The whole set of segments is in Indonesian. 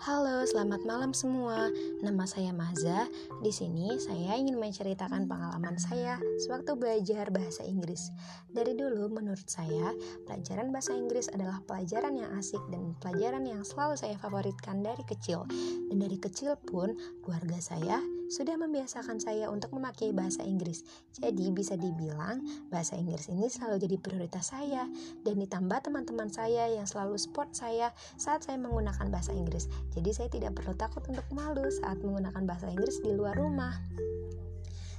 Halo, selamat malam semua. Nama saya Maza. Di sini saya ingin menceritakan pengalaman saya sewaktu belajar bahasa Inggris. Dari dulu menurut saya, pelajaran bahasa Inggris adalah pelajaran yang asik dan pelajaran yang selalu saya favoritkan dari kecil. Dan dari kecil pun keluarga saya sudah membiasakan saya untuk memakai bahasa Inggris. Jadi bisa dibilang bahasa Inggris ini selalu jadi prioritas saya dan ditambah teman-teman saya yang selalu support saya saat saya menggunakan bahasa Inggris. Jadi saya tidak perlu takut untuk malu saat menggunakan bahasa Inggris di luar rumah.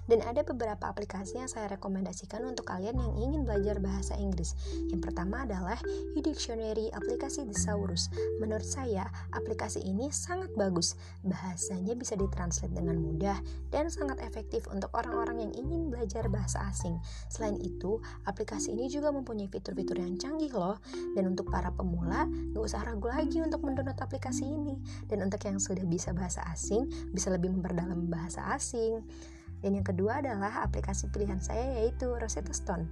Dan ada beberapa aplikasi yang saya rekomendasikan untuk kalian yang ingin belajar bahasa Inggris. Yang pertama adalah U-Dictionary aplikasi Thesaurus. Menurut saya, aplikasi ini sangat bagus. Bahasanya bisa ditranslate dengan mudah dan sangat efektif untuk orang-orang yang ingin belajar bahasa asing. Selain itu, aplikasi ini juga mempunyai fitur-fitur yang canggih loh. Dan untuk para pemula, gak usah ragu lagi untuk mendownload aplikasi ini. Dan untuk yang sudah bisa bahasa asing, bisa lebih memperdalam bahasa asing. Dan yang kedua adalah aplikasi pilihan saya yaitu Rosetta Stone.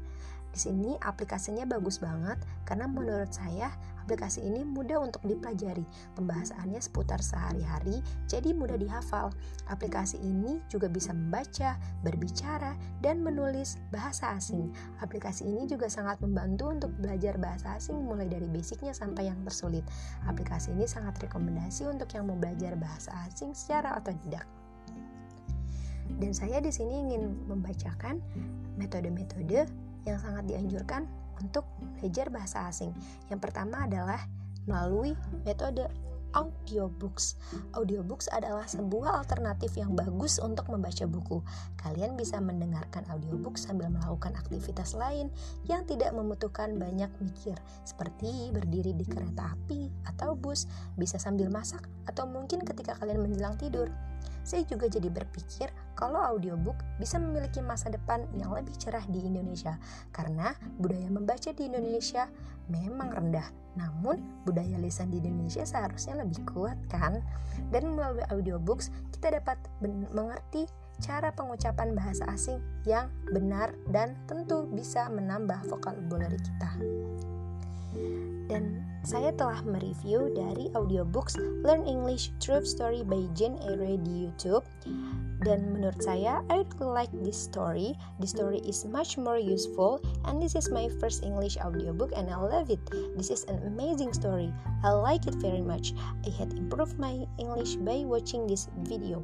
Di sini aplikasinya bagus banget karena menurut saya aplikasi ini mudah untuk dipelajari. Pembahasannya seputar sehari-hari, jadi mudah dihafal. Aplikasi ini juga bisa membaca, berbicara, dan menulis bahasa asing. Aplikasi ini juga sangat membantu untuk belajar bahasa asing mulai dari basicnya sampai yang tersulit. Aplikasi ini sangat rekomendasi untuk yang mau belajar bahasa asing secara otodidak. Dan saya di sini ingin membacakan metode-metode yang sangat dianjurkan untuk belajar bahasa asing. Yang pertama adalah melalui metode audiobooks. Audiobooks adalah sebuah alternatif yang bagus untuk membaca buku. Kalian bisa mendengarkan audiobook sambil melakukan aktivitas lain yang tidak membutuhkan banyak mikir, seperti berdiri di kereta api atau bus, bisa sambil masak, atau mungkin ketika kalian menjelang tidur. Saya juga jadi berpikir kalau audiobook bisa memiliki masa depan yang lebih cerah di Indonesia karena budaya membaca di Indonesia memang rendah. Namun budaya lisan di Indonesia seharusnya lebih kuat kan? Dan melalui audiobooks kita dapat mengerti cara pengucapan bahasa asing yang benar dan tentu bisa menambah vocabulary kita. Dan saya telah mereview dari audiobooks Learn English True Story by Jane Eyre di YouTube. Dan menurut saya, I really like this story. The story is much more useful, and this is my first English audiobook, and I love it. This is an amazing story. I like it very much. I had improved my English by watching this video.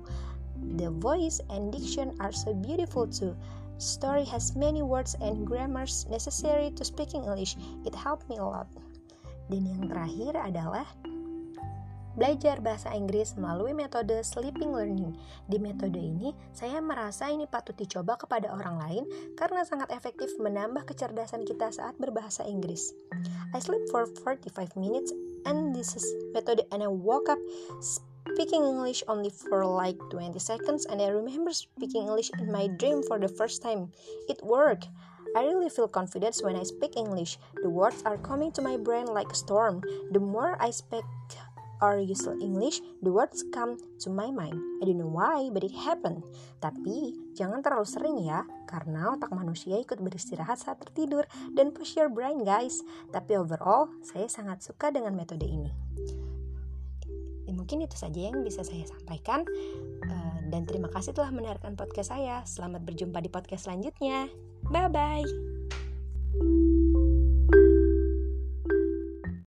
The voice and diction are so beautiful too. Story has many words and grammars necessary to speaking English. It helped me a lot. Dan yang terakhir adalah belajar bahasa Inggris melalui metode sleeping learning. Di metode ini, saya merasa ini patut dicoba kepada orang lain karena sangat efektif menambah kecerdasan kita saat berbahasa Inggris. I sleep for 45 minutes and this is method and I woke up speaking English only for like 20 seconds and I remember speaking English in my dream for the first time. It worked. I really feel confident when I speak English. The words are coming to my brain like a storm. The more I speak or use English, the words come to my mind. I don't know why, but it happened. Tapi, jangan terlalu sering ya, karena otak manusia ikut beristirahat saat tertidur dan push your brain guys. Tapi overall, saya sangat suka dengan metode ini. Mungkin itu saja yang bisa saya sampaikan. Uh, dan terima kasih telah mendengarkan podcast saya. Selamat berjumpa di podcast selanjutnya. Bye bye.